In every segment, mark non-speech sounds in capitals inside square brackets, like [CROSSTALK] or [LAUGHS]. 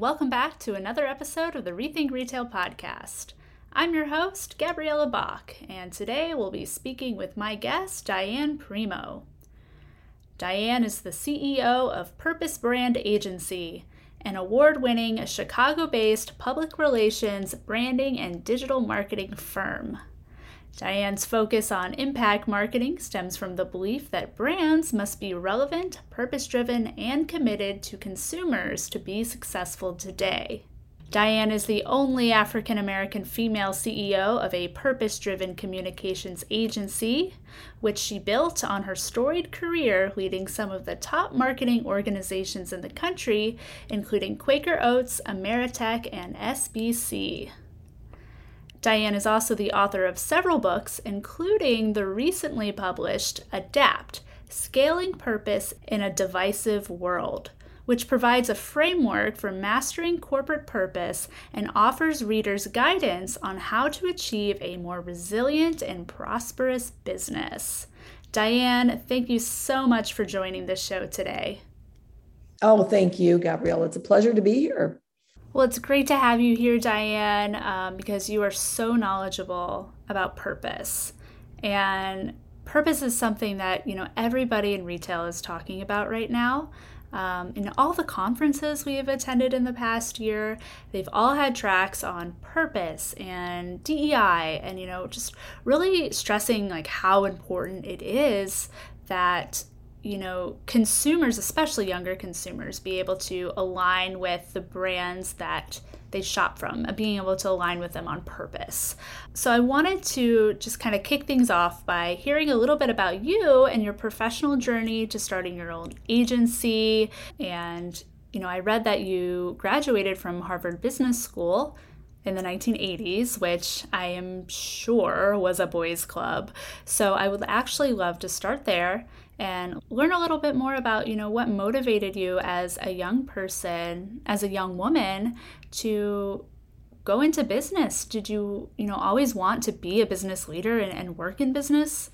Welcome back to another episode of the Rethink Retail podcast. I'm your host, Gabriella Bach, and today we'll be speaking with my guest, Diane Primo. Diane is the CEO of Purpose Brand Agency, an award winning Chicago based public relations, branding, and digital marketing firm. Diane's focus on impact marketing stems from the belief that brands must be relevant, purpose driven, and committed to consumers to be successful today. Diane is the only African American female CEO of a purpose driven communications agency, which she built on her storied career leading some of the top marketing organizations in the country, including Quaker Oats, Ameritech, and SBC. Diane is also the author of several books, including the recently published Adapt Scaling Purpose in a Divisive World, which provides a framework for mastering corporate purpose and offers readers guidance on how to achieve a more resilient and prosperous business. Diane, thank you so much for joining the show today. Oh, thank you, Gabrielle. It's a pleasure to be here. Well, it's great to have you here, Diane, um, because you are so knowledgeable about purpose. And purpose is something that, you know, everybody in retail is talking about right now. Um, in all the conferences we have attended in the past year, they've all had tracks on purpose and DEI and, you know, just really stressing like how important it is that you know, consumers, especially younger consumers, be able to align with the brands that they shop from, being able to align with them on purpose. So, I wanted to just kind of kick things off by hearing a little bit about you and your professional journey to starting your own agency. And, you know, I read that you graduated from Harvard Business School in the 1980s, which I am sure was a boys' club. So, I would actually love to start there and learn a little bit more about you know what motivated you as a young person as a young woman to go into business. Did you you know always want to be a business leader and, and work in business?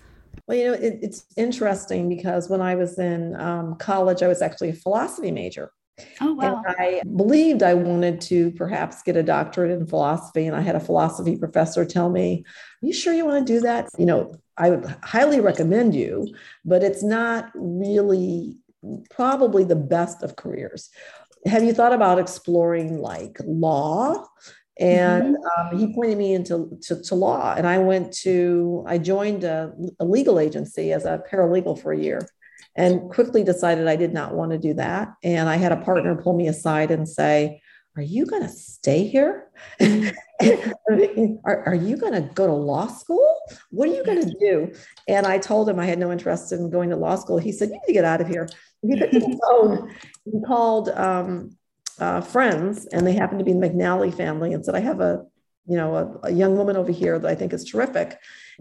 Well you know it, it's interesting because when i was in um, college i was actually a philosophy major Oh, wow. And I believed I wanted to perhaps get a doctorate in philosophy. And I had a philosophy professor tell me, Are you sure you want to do that? You know, I would highly recommend you, but it's not really probably the best of careers. Have you thought about exploring like law? And mm-hmm. um, he pointed me into to, to, law, and I went to I joined a, a legal agency as a paralegal for a year, and quickly decided I did not want to do that. And I had a partner pull me aside and say, "Are you going to stay here? [LAUGHS] are, are you going to go to law school? What are you going to do? And I told him I had no interest in going to law school. He said, You need to get out of here. He picked his phone. He called um, uh, friends, and they happened to be the McNally family, and said, I have a you know a, a young woman over here that I think is terrific.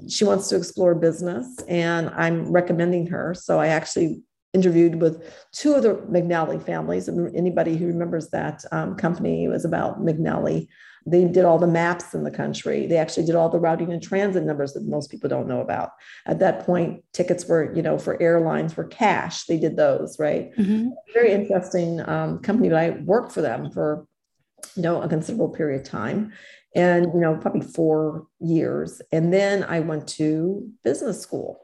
She wants to explore business, and I'm recommending her. So I actually interviewed with two of the McNally families. And anybody who remembers that um, company was about McNally they did all the maps in the country. They actually did all the routing and transit numbers that most people don't know about. At that point, tickets were, you know, for airlines were cash. They did those, right? Mm-hmm. Very interesting um, company, but I worked for them for, you know, a considerable period of time and, you know, probably four years. And then I went to business school.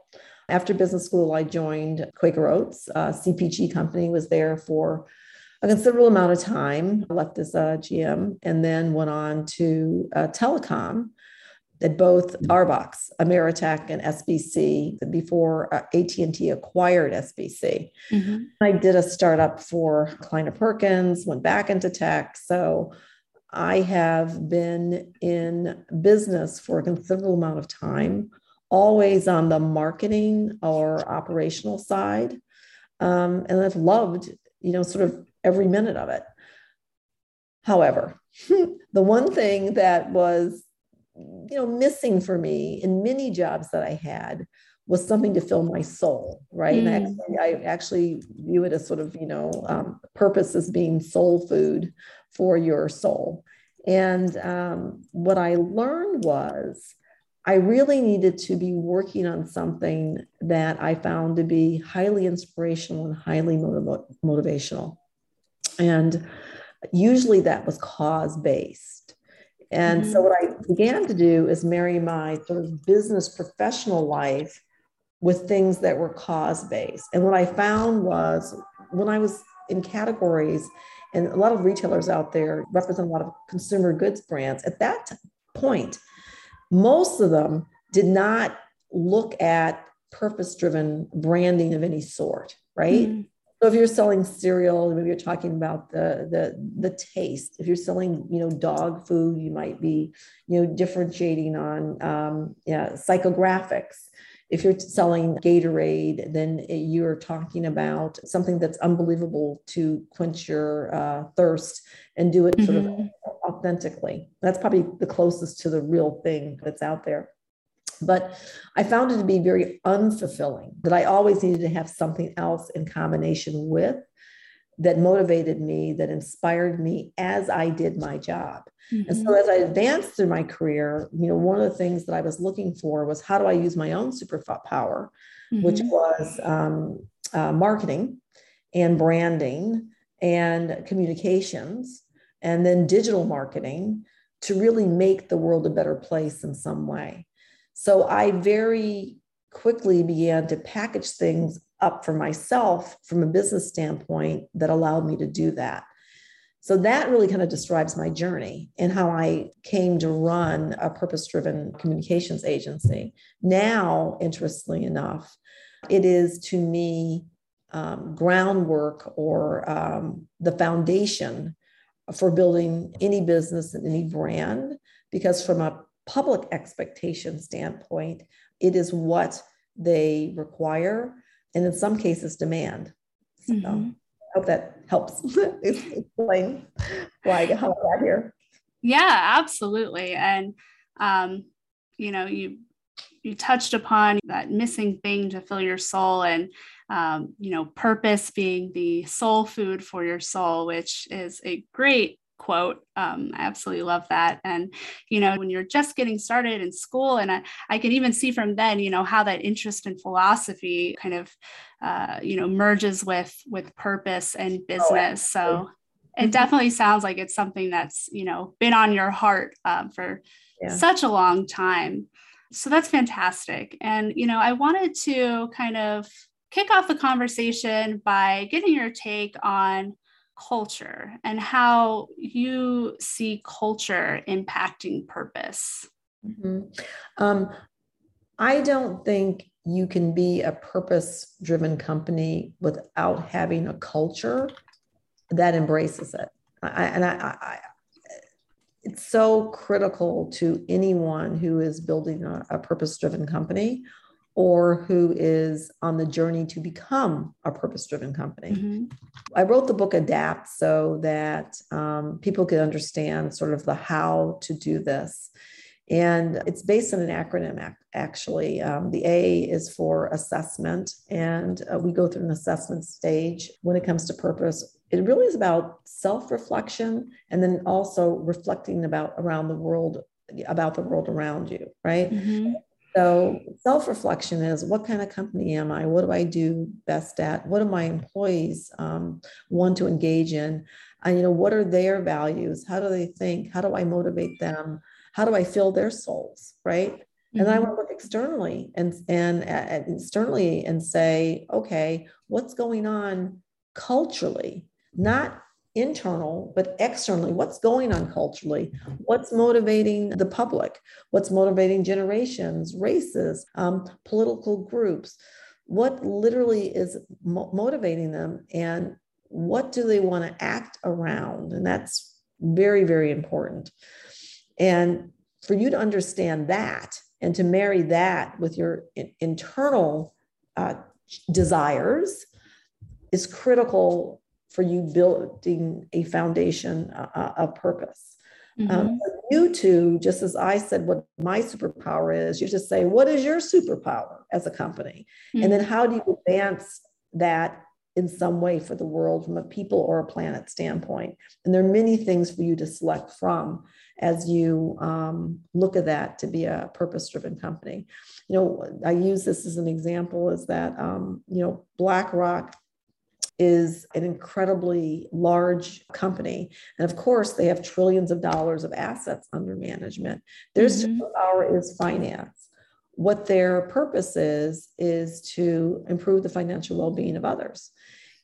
After business school, I joined Quaker Oats. a CPG company was there for a considerable amount of time, I left as a GM, and then went on to uh, telecom at both Arbox, Ameritech, and SBC before uh, AT&T acquired SBC. Mm-hmm. I did a startup for Kleiner Perkins, went back into tech. So I have been in business for a considerable amount of time, always on the marketing or operational side. Um, and I've loved, you know, sort of every minute of it. However, [LAUGHS] the one thing that was you know missing for me in many jobs that I had was something to fill my soul, right? Mm. And actually, I actually view it as sort of you know um, purpose as being soul food for your soul. And um, what I learned was I really needed to be working on something that I found to be highly inspirational and highly motiv- motivational. And Usually that was cause based. And mm-hmm. so what I began to do is marry my sort of business professional life with things that were cause based. And what I found was when I was in categories, and a lot of retailers out there represent a lot of consumer goods brands, at that point, most of them did not look at purpose driven branding of any sort, right? Mm-hmm. So if you're selling cereal, maybe you're talking about the, the the taste. If you're selling, you know, dog food, you might be, you know, differentiating on um, yeah, psychographics. If you're selling Gatorade, then you're talking about something that's unbelievable to quench your uh, thirst and do it mm-hmm. sort of mm-hmm. authentically. That's probably the closest to the real thing that's out there. But I found it to be very unfulfilling that I always needed to have something else in combination with that motivated me, that inspired me as I did my job. Mm-hmm. And so mm-hmm. as I advanced through my career, you know, one of the things that I was looking for was how do I use my own superpower, mm-hmm. which was um, uh, marketing and branding and communications and then digital marketing to really make the world a better place in some way. So I very quickly began to package things up for myself from a business standpoint that allowed me to do that. So that really kind of describes my journey and how I came to run a purpose driven communications agency. Now, interestingly enough, it is to me um, groundwork or um, the foundation for building any business and any brand. Because from a public expectation standpoint, it is what they require and in some cases demand. So mm-hmm. I hope that helps [LAUGHS] explain why how I got here. Yeah, absolutely. And um, you know, you you touched upon that missing thing to fill your soul and um, you know purpose being the soul food for your soul which is a great quote. Um, I absolutely love that. And, you know, when you're just getting started in school, and I, I can even see from then, you know, how that interest in philosophy kind of, uh, you know, merges with with purpose and oh, business. So it mm-hmm. definitely sounds like it's something that's, you know, been on your heart um, for yeah. such a long time. So that's fantastic. And, you know, I wanted to kind of kick off the conversation by getting your take on culture and how you see culture impacting purpose. Mm-hmm. Um, I don't think you can be a purpose driven company without having a culture that embraces it. I, and I, I, it's so critical to anyone who is building a, a purpose driven company or who is on the journey to become a purpose driven company. Mm-hmm. I wrote the book Adapt so that um, people could understand sort of the how to do this. And it's based on an acronym, actually. Um, the A is for assessment, and uh, we go through an assessment stage when it comes to purpose. It really is about self reflection and then also reflecting about around the world, about the world around you, right? Mm-hmm. So self reflection is what kind of company am I? What do I do best at? What do my employees um, want to engage in? And you know, what are their values? How do they think? How do I motivate them? How do I fill their souls? Right. Mm-hmm. And I want to look externally and and uh, externally and say, okay, what's going on culturally? Not internal but externally what's going on culturally? What's motivating the public? What's motivating generations races um, political groups? What literally is mo- motivating them and what do they want to act around? And that's very very important. And for you to understand that and to marry that with your in- internal uh, desires is critical for you building a foundation of purpose. Um, mm-hmm. Um, you two, just as I said, what my superpower is, you just say, what is your superpower as a company? Mm-hmm. And then how do you advance that in some way for the world from a people or a planet standpoint? And there are many things for you to select from as you um, look at that to be a purpose driven company. You know, I use this as an example is that, um, you know, BlackRock is an incredibly large company. And of course, they have trillions of dollars of assets under management. Their mm-hmm. superpower is finance. What their purpose is, is to improve the financial well being of others.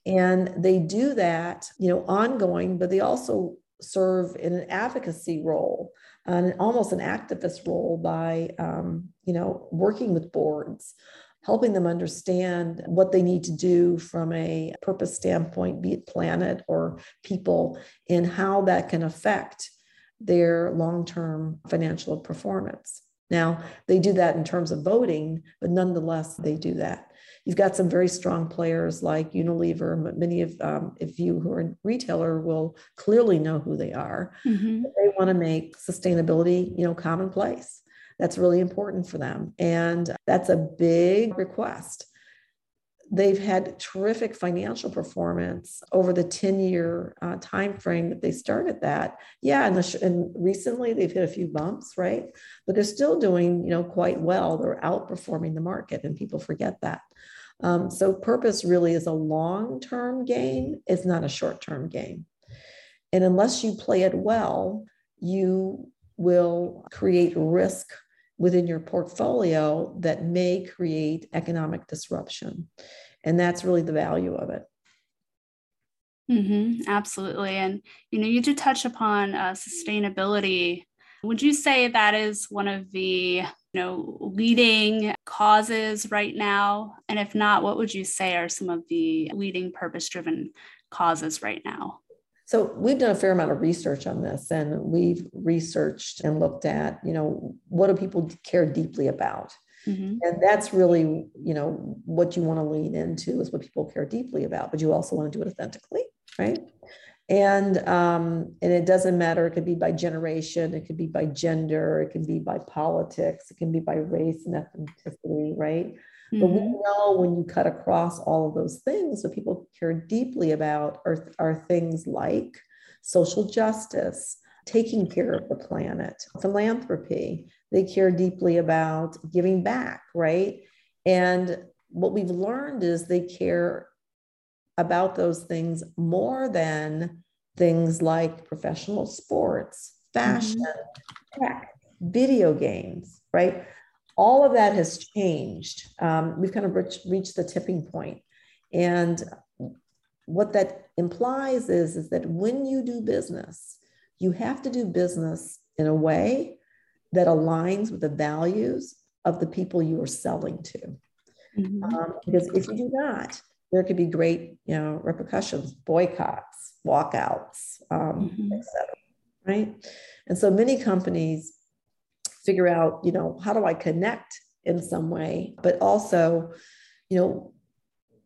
And they do that, you know, ongoing, but they also serve in an advocacy role and almost an activist role by, um, you know, working with boards helping them understand what they need to do from a purpose standpoint, be it planet or people, and how that can affect their long term financial performance. Now, they do that in terms of voting, but nonetheless, they do that. You've got some very strong players like Unilever. Many of, um, if you who are a retailer will clearly know who they are. Mm-hmm. They want to make sustainability, you know, commonplace. That's really important for them. And that's a big request. They've had terrific financial performance over the 10 year uh, time frame that they started that. Yeah, and, the, and recently they've hit a few bumps, right? But they're still doing, you know, quite well. They're outperforming the market, and people forget that. Um, so purpose really is a long term game. It's not a short term game. And unless you play it well, you will create risk within your portfolio that may create economic disruption. And that's really the value of it. Mm-hmm, absolutely. And, you know, you did touch upon uh, sustainability. Would you say that is one of the, you know, leading causes right now? And if not, what would you say are some of the leading purpose driven causes right now? So we've done a fair amount of research on this and we've researched and looked at, you know, what do people care deeply about? Mm-hmm. And that's really, you know, what you want to lean into is what people care deeply about, but you also want to do it authentically, right? And um, and it doesn't matter. It could be by generation, it could be by gender, it can be by politics, it can be by race and ethnicity, right? Mm-hmm. But we mm-hmm. know when you cut across all of those things, what people care deeply about are, are things like social justice, taking care of the planet, philanthropy. They care deeply about giving back, right? And what we've learned is they care about those things more than things like professional sports, fashion, mm-hmm. tech, video games, right? All of that has changed. Um, we've kind of reached, reached the tipping point. And what that implies is, is that when you do business, you have to do business in a way that aligns with the values of the people you are selling to. Mm-hmm. Um, because if you do not, there could be great, you know, repercussions, boycotts, walkouts, um, mm-hmm. et cetera, right? And so many companies figure out, you know, how do I connect in some way, but also, you know,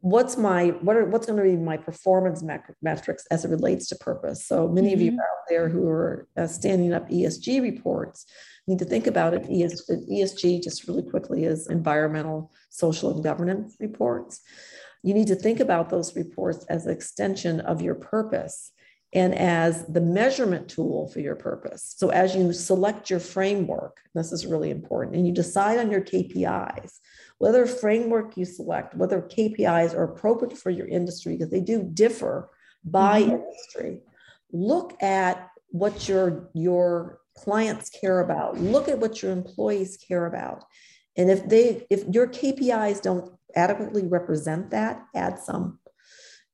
what's my what are what's going to be my performance metrics as it relates to purpose so many mm-hmm. of you mm-hmm. out there who are uh, standing up esg reports need to think about it ES, esg just really quickly is environmental social and governance reports you need to think about those reports as an extension of your purpose and as the measurement tool for your purpose. So, as you select your framework, this is really important, and you decide on your KPIs, whether framework you select, whether KPIs are appropriate for your industry, because they do differ by mm-hmm. industry. Look at what your, your clients care about, look at what your employees care about. And if they if your KPIs don't adequately represent that, add some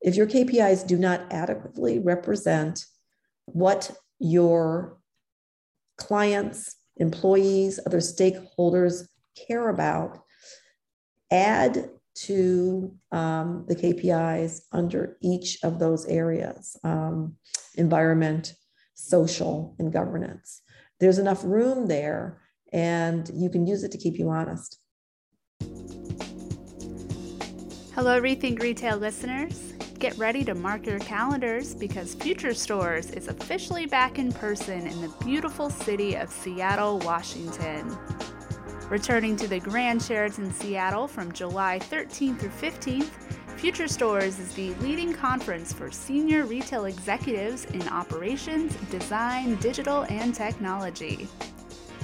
if your KPIs do not adequately represent what your clients, employees, other stakeholders care about, add to um, the KPIs under each of those areas um, environment, social, and governance. There's enough room there, and you can use it to keep you honest. Hello, Rethink Retail listeners. Get ready to mark your calendars because Future Stores is officially back in person in the beautiful city of Seattle, Washington. Returning to the Grand Sheraton Seattle from July 13th through 15th, Future Stores is the leading conference for senior retail executives in operations, design, digital, and technology.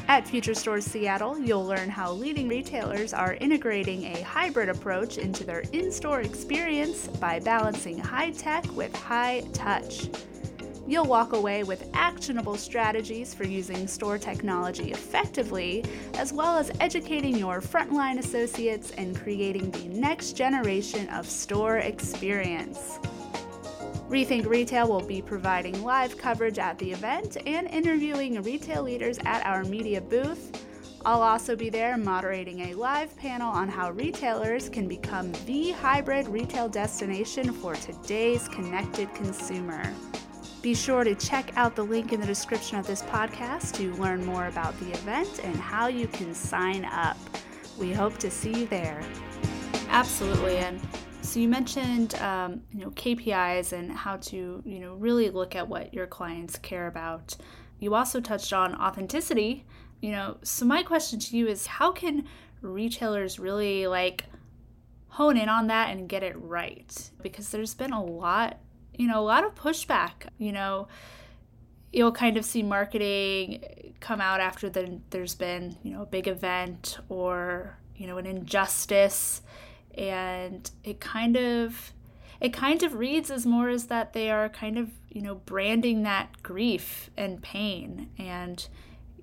At Future Stores Seattle, you'll learn how leading retailers are integrating a hybrid approach into their in store experience by balancing high tech with high touch. You'll walk away with actionable strategies for using store technology effectively, as well as educating your frontline associates and creating the next generation of store experience. Rethink Retail will be providing live coverage at the event and interviewing retail leaders at our media booth. I'll also be there moderating a live panel on how retailers can become the hybrid retail destination for today's connected consumer. Be sure to check out the link in the description of this podcast to learn more about the event and how you can sign up. We hope to see you there. Absolutely. And so you mentioned um, you know KPIs and how to you know really look at what your clients care about. You also touched on authenticity. You know, so my question to you is how can retailers really like hone in on that and get it right? Because there's been a lot, you know, a lot of pushback. You know, you'll kind of see marketing come out after the, there's been you know a big event or you know an injustice and it kind of it kind of reads as more as that they are kind of you know branding that grief and pain. And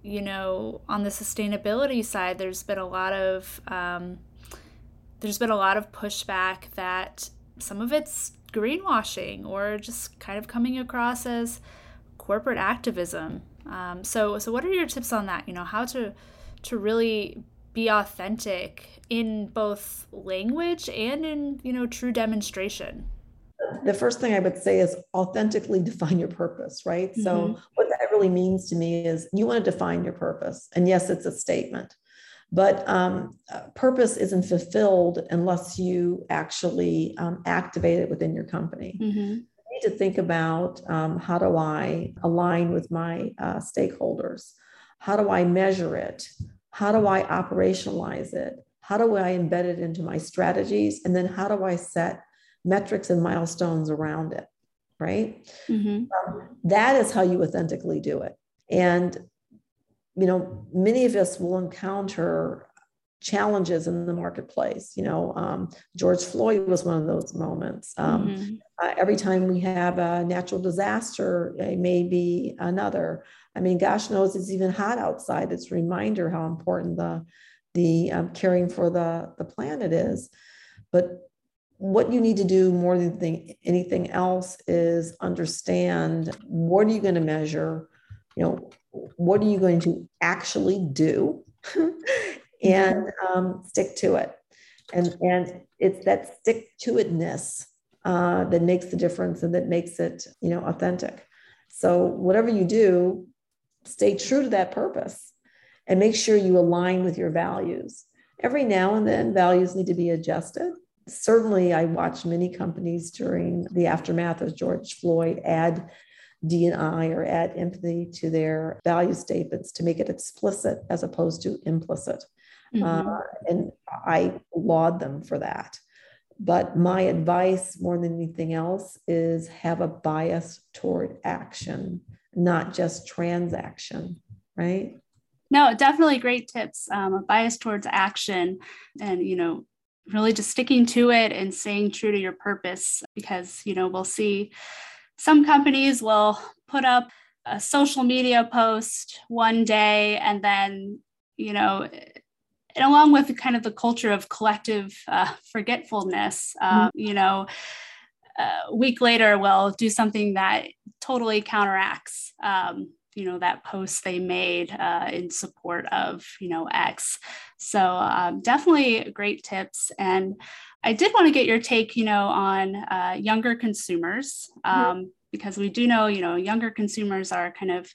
you know on the sustainability side there's been a lot of um, there's been a lot of pushback that some of it's greenwashing or just kind of coming across as corporate activism. Um, so so what are your tips on that? You know how to to really be authentic in both language and in you know true demonstration. The first thing i would say is authentically define your purpose right? Mm-hmm. so what that really means to me is you want to define your purpose and yes it's a statement. But um, uh, purpose isn't fulfilled unless you actually um, activate it within your company. Mm-hmm. you need to think about um, how do i align with my uh, stakeholders? How do i measure it how do I operationalize it? How do I embed it into my strategies? And then how do I set metrics and milestones around it? Right. Mm-hmm. Um, that is how you authentically do it. And, you know, many of us will encounter challenges in the marketplace. You know, um, George Floyd was one of those moments. Um, mm-hmm. uh, every time we have a natural disaster, it may be another. I mean, gosh knows it's even hot outside. It's a reminder how important the the um, caring for the the planet is. But what you need to do more than anything else is understand what are you going to measure. You know, what are you going to actually do, [LAUGHS] and um, stick to it. And and it's that stick to itness uh, that makes the difference and that makes it you know authentic. So whatever you do, stay true to that purpose and make sure you align with your values. Every now and then, values need to be adjusted. Certainly, I watched many companies during the aftermath of George Floyd add D&I or add empathy to their value statements to make it explicit as opposed to implicit. Mm-hmm. Uh, and I laud them for that. But my advice, more than anything else, is have a bias toward action not just transaction, right? No, definitely great tips. Um, a bias towards action and, you know, really just sticking to it and staying true to your purpose because, you know, we'll see some companies will put up a social media post one day and then, you know, and along with kind of the culture of collective uh, forgetfulness, uh, mm-hmm. you know, a week later will do something that totally counteracts um, you know that post they made uh, in support of you know x so um, definitely great tips and i did want to get your take you know on uh, younger consumers mm-hmm. um, mm-hmm. because we do know you know younger consumers are kind of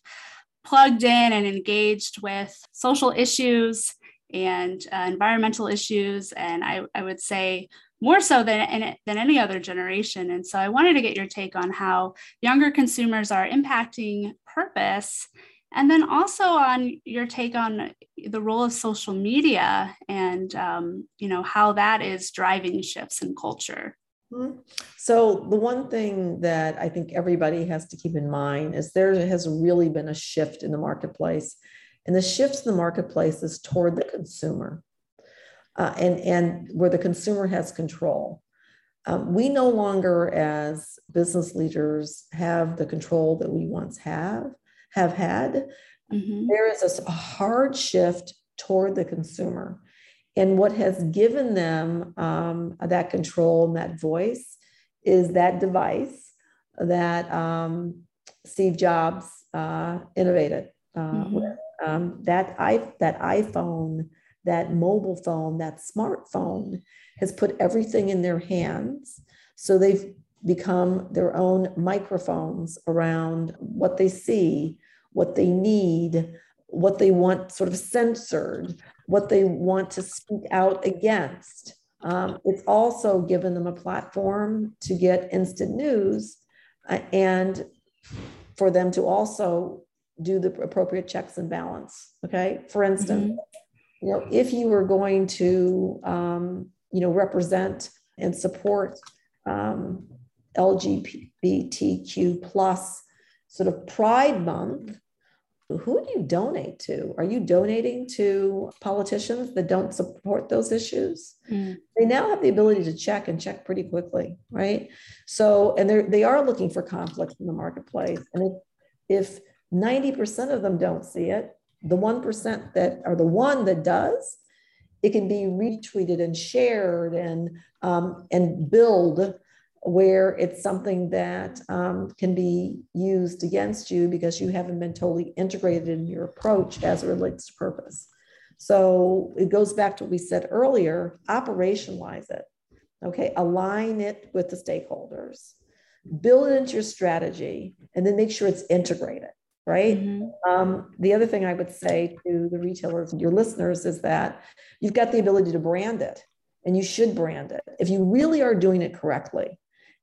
plugged in and engaged with social issues and uh, environmental issues and I, I would say more so than, than any other generation. And so I wanted to get your take on how younger consumers are impacting purpose. And then also on your take on the role of social media and um, you know how that is driving shifts in culture. Mm-hmm. So the one thing that I think everybody has to keep in mind is there has really been a shift in the marketplace And the shifts in the marketplace is toward the consumer uh, and, and where the consumer has control. Um, we no longer, as business leaders, have the control that we once have have had. Mm-hmm. There is a hard shift toward the consumer, and what has given them um, that control and that voice is that device that um, Steve Jobs uh, innovated uh, mm-hmm. with. Um, that i that iPhone, that mobile phone, that smartphone has put everything in their hands. So they've become their own microphones around what they see, what they need, what they want sort of censored, what they want to speak out against. Um, it's also given them a platform to get instant news uh, and for them to also do the appropriate checks and balance. Okay. For instance, mm-hmm. You know, if you were going to um, you know, represent and support um, LGBTQ plus sort of Pride Month, who do you donate to? Are you donating to politicians that don't support those issues? Mm. They now have the ability to check and check pretty quickly, right? So, and they're, they are looking for conflict in the marketplace. And if, if 90% of them don't see it, the 1% that are the one that does, it can be retweeted and shared and um, and build where it's something that um, can be used against you because you haven't been totally integrated in your approach as it relates to purpose. So it goes back to what we said earlier operationalize it, okay? Align it with the stakeholders, build it into your strategy, and then make sure it's integrated right? Mm-hmm. Um, the other thing I would say to the retailers, your listeners, is that you've got the ability to brand it and you should brand it. If you really are doing it correctly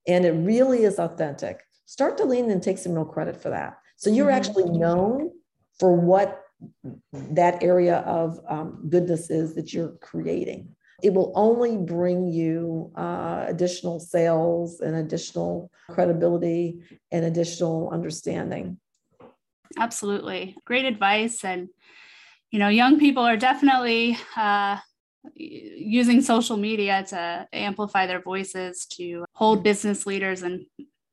and it really is authentic, start to lean and take some real credit for that. So you're mm-hmm. actually known for what that area of um, goodness is that you're creating. It will only bring you uh, additional sales and additional credibility and additional understanding. Absolutely. Great advice. And, you know, young people are definitely uh, using social media to amplify their voices, to hold business leaders and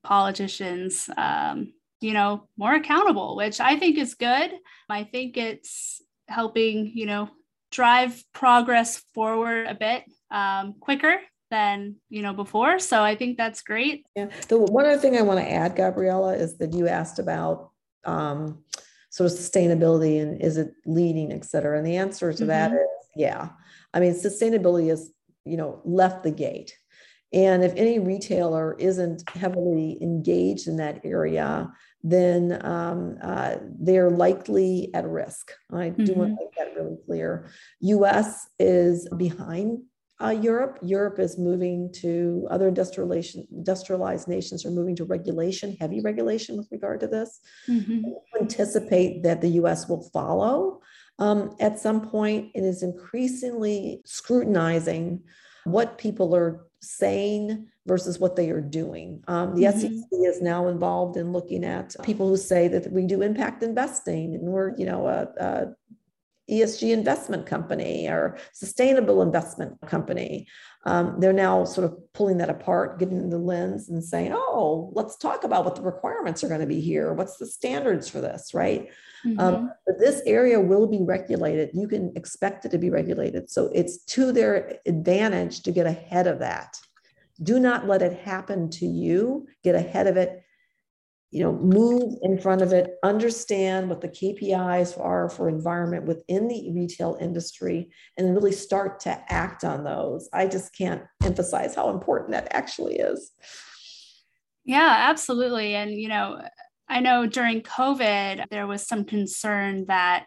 politicians, um, you know, more accountable, which I think is good. I think it's helping, you know, drive progress forward a bit um, quicker than you know before so i think that's great yeah the one other thing i want to add gabriella is that you asked about um, sort of sustainability and is it leading, et cetera? And the answer to mm-hmm. that is yeah. I mean, sustainability is, you know, left the gate. And if any retailer isn't heavily engaged in that area, then um, uh, they're likely at risk. I do mm-hmm. want to make that really clear. US is behind uh, Europe. Europe is moving to other industrialization, industrialized nations are moving to regulation, heavy regulation with regard to this. Mm-hmm. Anticipate that the US will follow. Um, at some point, it is increasingly scrutinizing what people are saying versus what they are doing. Um, the mm-hmm. SEC is now involved in looking at people who say that we do impact investing and we're, you know, a, a ESG investment company or sustainable investment company. Um, they're now sort of pulling that apart, getting the lens and saying, oh, let's talk about what the requirements are going to be here. What's the standards for this, right? Um, mm-hmm. Um, but this area will be regulated. You can expect it to be regulated. So it's to their advantage to get ahead of that. Do not let it happen to you. Get ahead of it you know, move in front of it, understand what the KPIs are for environment within the retail industry, and really start to act on those. I just can't emphasize how important that actually is. Yeah, absolutely. And, you know, I know during COVID, there was some concern that,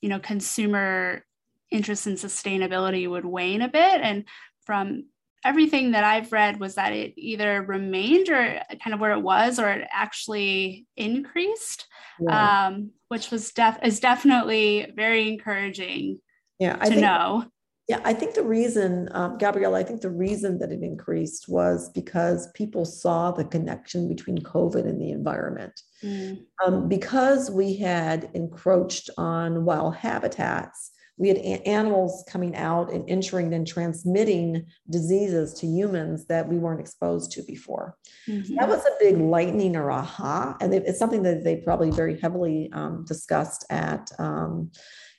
you know, consumer interest in sustainability would wane a bit. And from everything that I've read was that it either remained or kind of where it was, or it actually increased, yeah. um, which was def- is definitely very encouraging. Yeah, I to think, know. Yeah, I think the reason, um, Gabrielle, I think the reason that it increased was because people saw the connection between COVID and the environment. Mm. Um, because we had encroached on wild habitats, we had a- animals coming out and entering and transmitting diseases to humans that we weren't exposed to before. Mm-hmm. That was a big lightning or aha, and it's something that they probably very heavily um, discussed at. Um,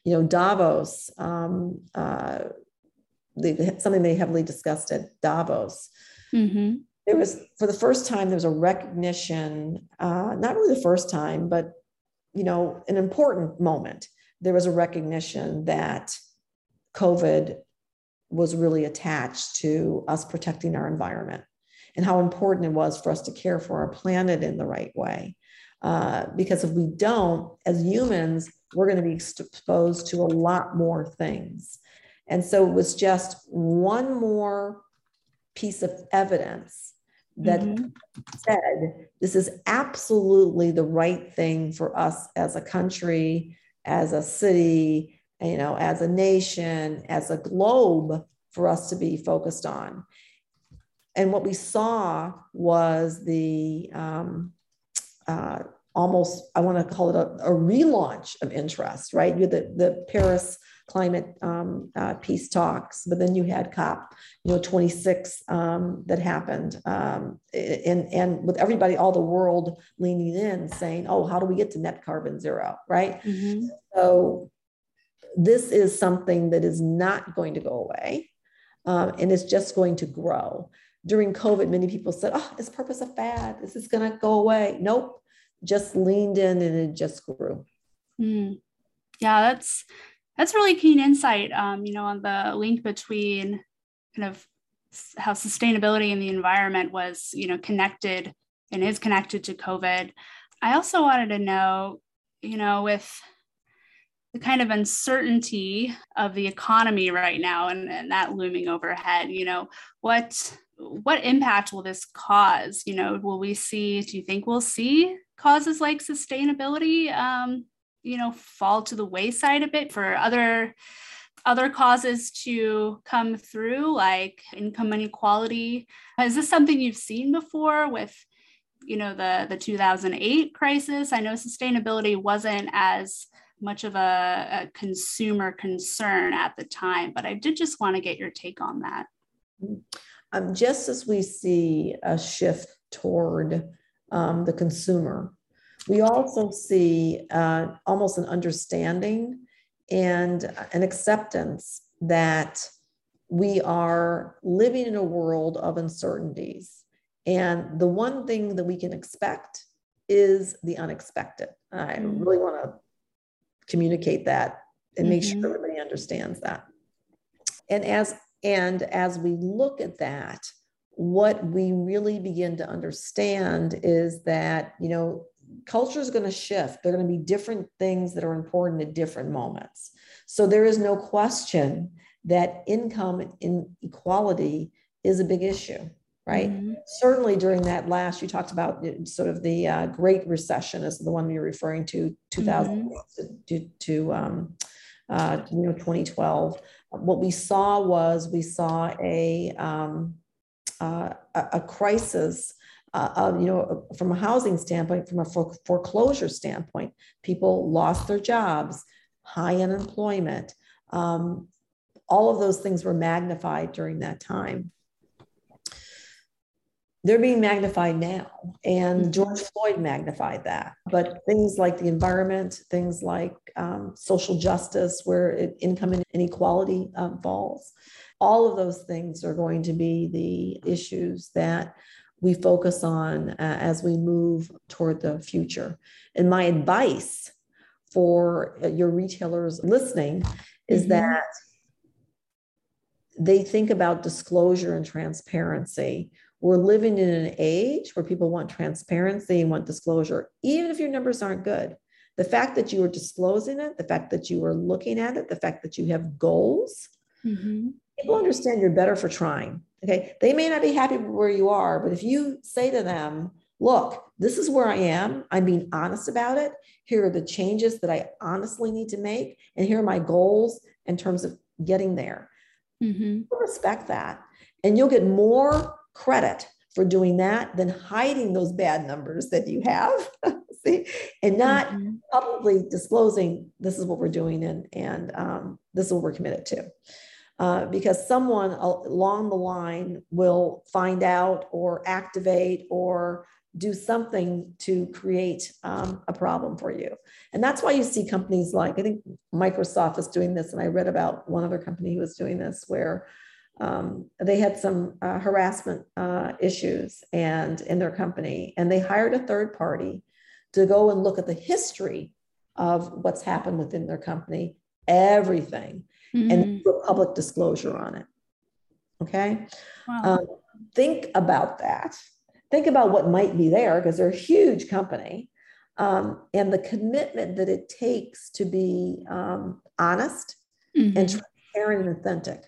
you know, Davos, um, uh, they, something they heavily discussed at Davos. Mm-hmm. There was, for the first time, there was a recognition, uh, not really the first time, but, you know, an important moment. There was a recognition that COVID was really attached to us protecting our environment and how important it was for us to care for our planet in the right way. Uh, because if we don't, as humans, we're going to be exposed to a lot more things. And so it was just one more piece of evidence that mm-hmm. said this is absolutely the right thing for us as a country, as a city, you know, as a nation, as a globe for us to be focused on. And what we saw was the um, uh, almost, I want to call it a, a, relaunch of interest, right? You had the, the Paris climate um, uh, peace talks, but then you had COP, you know, 26 um, that happened, um, and and with everybody, all the world leaning in, saying, "Oh, how do we get to net carbon zero?" Right. Mm-hmm. So this is something that is not going to go away, um, and it's just going to grow. During COVID, many people said, "Oh, is purpose a fad? This is going to go away." Nope just leaned in and it just grew. Mm. Yeah, that's that's really keen insight. Um, you know, on the link between kind of how sustainability in the environment was, you know, connected and is connected to COVID. I also wanted to know, you know, with the kind of uncertainty of the economy right now and, and that looming overhead, you know, what what impact will this cause? You know, will we see, do you think we'll see causes like sustainability um, you know fall to the wayside a bit for other other causes to come through like income inequality is this something you've seen before with you know the the 2008 crisis i know sustainability wasn't as much of a, a consumer concern at the time but i did just want to get your take on that um, just as we see a shift toward um, the consumer. We also see uh, almost an understanding and an acceptance that we are living in a world of uncertainties. And the one thing that we can expect is the unexpected. I mm-hmm. really want to communicate that and make mm-hmm. sure everybody understands that. And as and as we look at that, what we really begin to understand is that, you know, culture is going to shift. There are going to be different things that are important at different moments. So there is no question that income inequality is a big issue, right? Mm-hmm. Certainly during that last, you talked about sort of the uh, Great Recession as the one you're referring to, 2000 mm-hmm. to, to um, uh, you know 2012. What we saw was we saw a um, uh, a, a, crisis. Uh, you know, from a housing standpoint, from a foreclosure standpoint, people lost their jobs, high unemployment. Um, all of those things were magnified during that time. They're being magnified now, and mm-hmm. George Floyd magnified that. But things like the environment, things like um, social justice, where it, income inequality um, falls, all of those things are going to be the issues that we focus on uh, as we move toward the future. And my advice for uh, your retailers listening is mm-hmm. that they think about disclosure and transparency. We're living in an age where people want transparency and want disclosure, even if your numbers aren't good. The fact that you are disclosing it, the fact that you are looking at it, the fact that you have goals, mm-hmm people understand you're better for trying. Okay. They may not be happy where you are, but if you say to them, look, this is where I am, I'm being honest about it. Here are the changes that I honestly need to make, and here are my goals in terms of getting there. mm-hmm. respect that and you'll get more credit for doing that than hiding those bad numbers that you have [LAUGHS] see and not mm-hmm. publicly disclosing this is what we're doing and and um, this is what we're committed to uh, because someone along the line will find out or activate or do something to create um, a problem for you. And that's why you see companies like, I think Microsoft is doing this. And I read about one other company who was doing this where um, they had some uh, harassment uh, issues and in their company, and they hired a third party to go and look at the history of what's happened within their company, everything, mm-hmm. and do a public disclosure on it. Okay. Wow. Um, think about that think about what might be there because they're a huge company um, and the commitment that it takes to be um, honest mm-hmm. and transparent and authentic.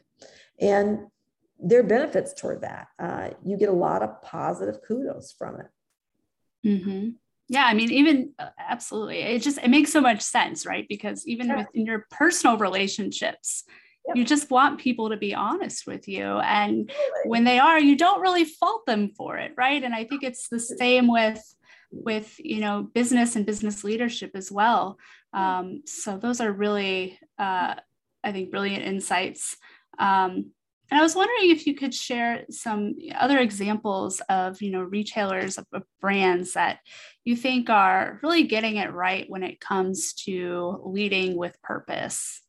And there are benefits toward that. Uh, you get a lot of positive kudos from it. Mm-hmm. Yeah, I mean, even uh, absolutely, it just it makes so much sense, right? Because even yeah. within your personal relationships, you just want people to be honest with you and when they are you don't really fault them for it right? And i think it's the same with with you know business and business leadership as well. Um, so those are really uh, i think brilliant insights. Um, and i was wondering if you could share some other examples of you know retailers of, of brands that you think are really getting it right when it comes to leading with purpose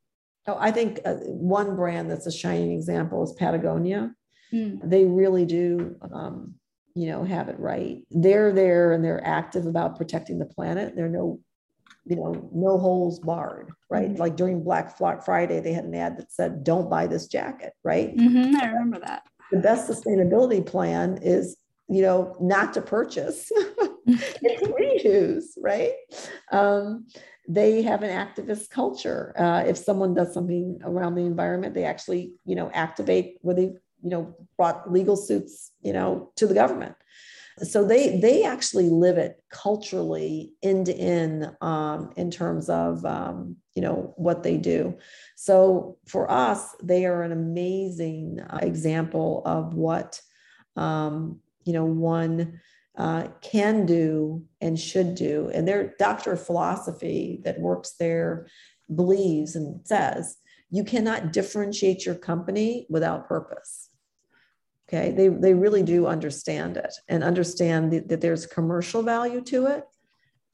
Oh, I think uh, one brand that's a shining example is Patagonia. Mm. They really do, um, you know, have it right. They're there and they're active about protecting the planet. They're no, you know, no holes barred, right? Mm-hmm. Like during Black Friday, they had an ad that said, "Don't buy this jacket," right? Mm-hmm, I remember that. The best sustainability plan is you know, not to purchase. [LAUGHS] it's reuse, right? Um, they have an activist culture. Uh, if someone does something around the environment, they actually, you know, activate where they, you know, brought legal suits, you know, to the government. So they they actually live it culturally end to end um, in terms of um, you know what they do. So for us, they are an amazing uh, example of what um, you know one uh, can do and should do. And their doctor of philosophy that works there believes and says you cannot differentiate your company without purpose. Okay, they, they really do understand it and understand that, that there's commercial value to it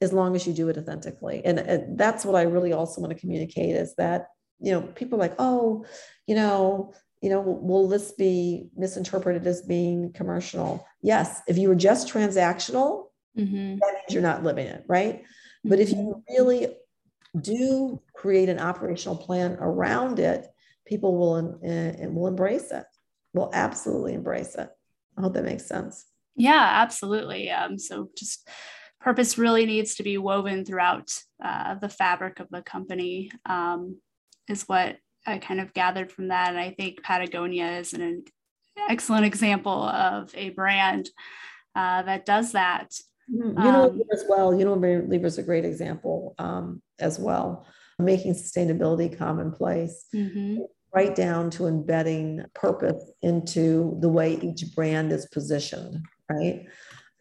as long as you do it authentically. And, and that's what I really also want to communicate is that, you know, people are like, oh, you know, you know, will this be misinterpreted as being commercial? Yes. If you were just transactional, mm-hmm. that means you're not living it, right? Mm-hmm. But if you really do create an operational plan around it, people will uh, will embrace it. Will absolutely embrace it. I hope that makes sense. Yeah, absolutely. Um, so just purpose really needs to be woven throughout uh, the fabric of the company. Um, is what I kind of gathered from that. And I think Patagonia is an excellent example of a brand uh, that does that. Mm-hmm. You know, um, as well, you know, Unilever is a great example um, as well, making sustainability commonplace. Mm-hmm. Right down to embedding purpose into the way each brand is positioned, right?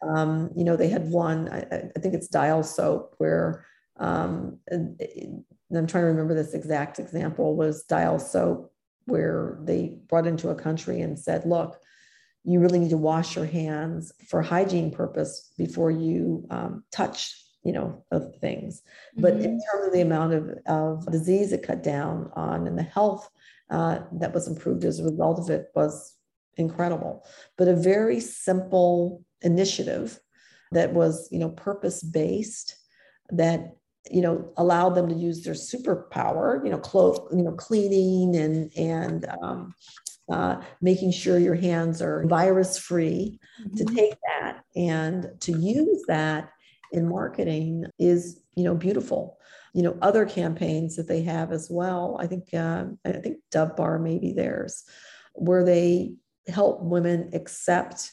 Um, you know, they had one, I, I think it's Dial Soap, where um, I'm trying to remember this exact example was Dial Soap, where they brought into a country and said, look, you really need to wash your hands for hygiene purpose before you um, touch you know of things but mm-hmm. in terms of the amount of, of disease it cut down on and the health uh, that was improved as a result of it was incredible but a very simple initiative that was you know purpose based that you know allowed them to use their superpower you know clo- you know cleaning and and um, uh, making sure your hands are virus free mm-hmm. to take that and to use that in marketing is you know beautiful you know other campaigns that they have as well. I think uh, i think dove bar maybe theirs where they help women accept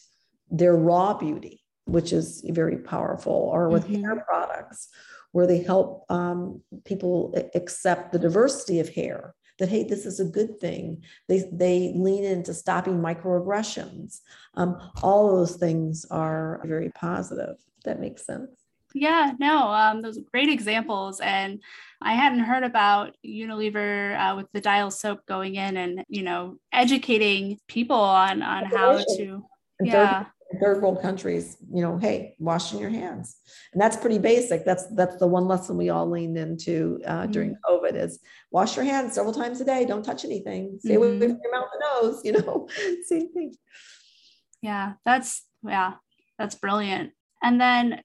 their raw beauty which is very powerful or with mm-hmm. hair products where they help um, people accept the diversity of hair that hey this is a good thing. They they lean into stopping microaggressions. Um, all those things are very positive that makes sense yeah, no, um, those are great examples. And I hadn't heard about Unilever uh, with the dial soap going in and, you know, educating people on, on how to, yeah. Third, world countries, you know, hey, washing your hands. And that's pretty basic. That's, that's the one lesson we all leaned into uh, during mm-hmm. COVID is wash your hands several times a day. Don't touch anything. Stay mm-hmm. away from your mouth and nose, [LAUGHS] you know, same thing. Yeah, that's, yeah, that's brilliant. And then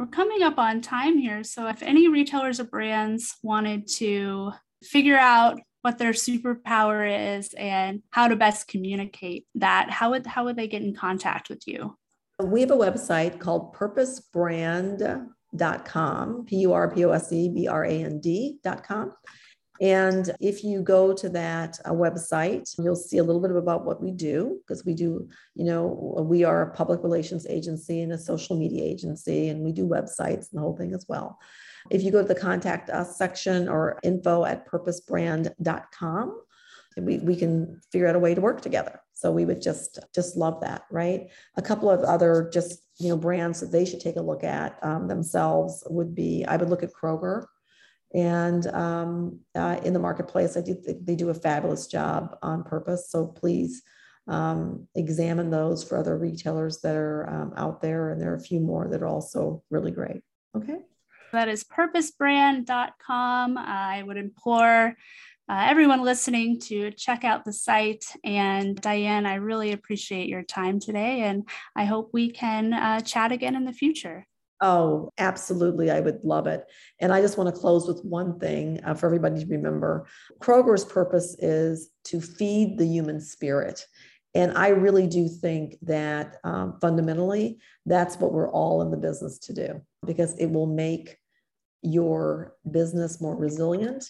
we're coming up on time here. So if any retailers or brands wanted to figure out what their superpower is and how to best communicate that, how would how would they get in contact with you? We have a website called purposebrand.com, P U R P O S E B R A N D.com. And if you go to that uh, website, you'll see a little bit about what we do because we do, you know, we are a public relations agency and a social media agency, and we do websites and the whole thing as well. If you go to the contact us section or info at purposebrand.com, we, we can figure out a way to work together. So we would just just love that, right? A couple of other just you know brands that they should take a look at um, themselves would be I would look at Kroger and um, uh, in the marketplace. I do think they do a fabulous job on purpose. So please um, examine those for other retailers that are um, out there. And there are a few more that are also really great. Okay. That is purposebrand.com. I would implore uh, everyone listening to check out the site. And Diane, I really appreciate your time today. And I hope we can uh, chat again in the future. Oh, absolutely. I would love it. And I just want to close with one thing uh, for everybody to remember Kroger's purpose is to feed the human spirit. And I really do think that um, fundamentally, that's what we're all in the business to do because it will make your business more resilient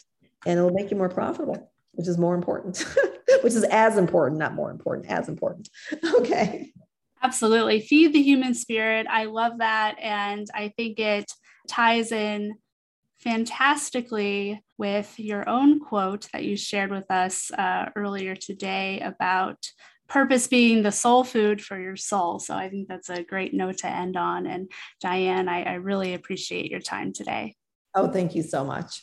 and it will make you more profitable, which is more important, [LAUGHS] which is as important, not more important, as important. [LAUGHS] Okay. Absolutely. Feed the human spirit. I love that. And I think it ties in fantastically with your own quote that you shared with us uh, earlier today about purpose being the soul food for your soul. So I think that's a great note to end on. And Diane, I, I really appreciate your time today. Oh, thank you so much.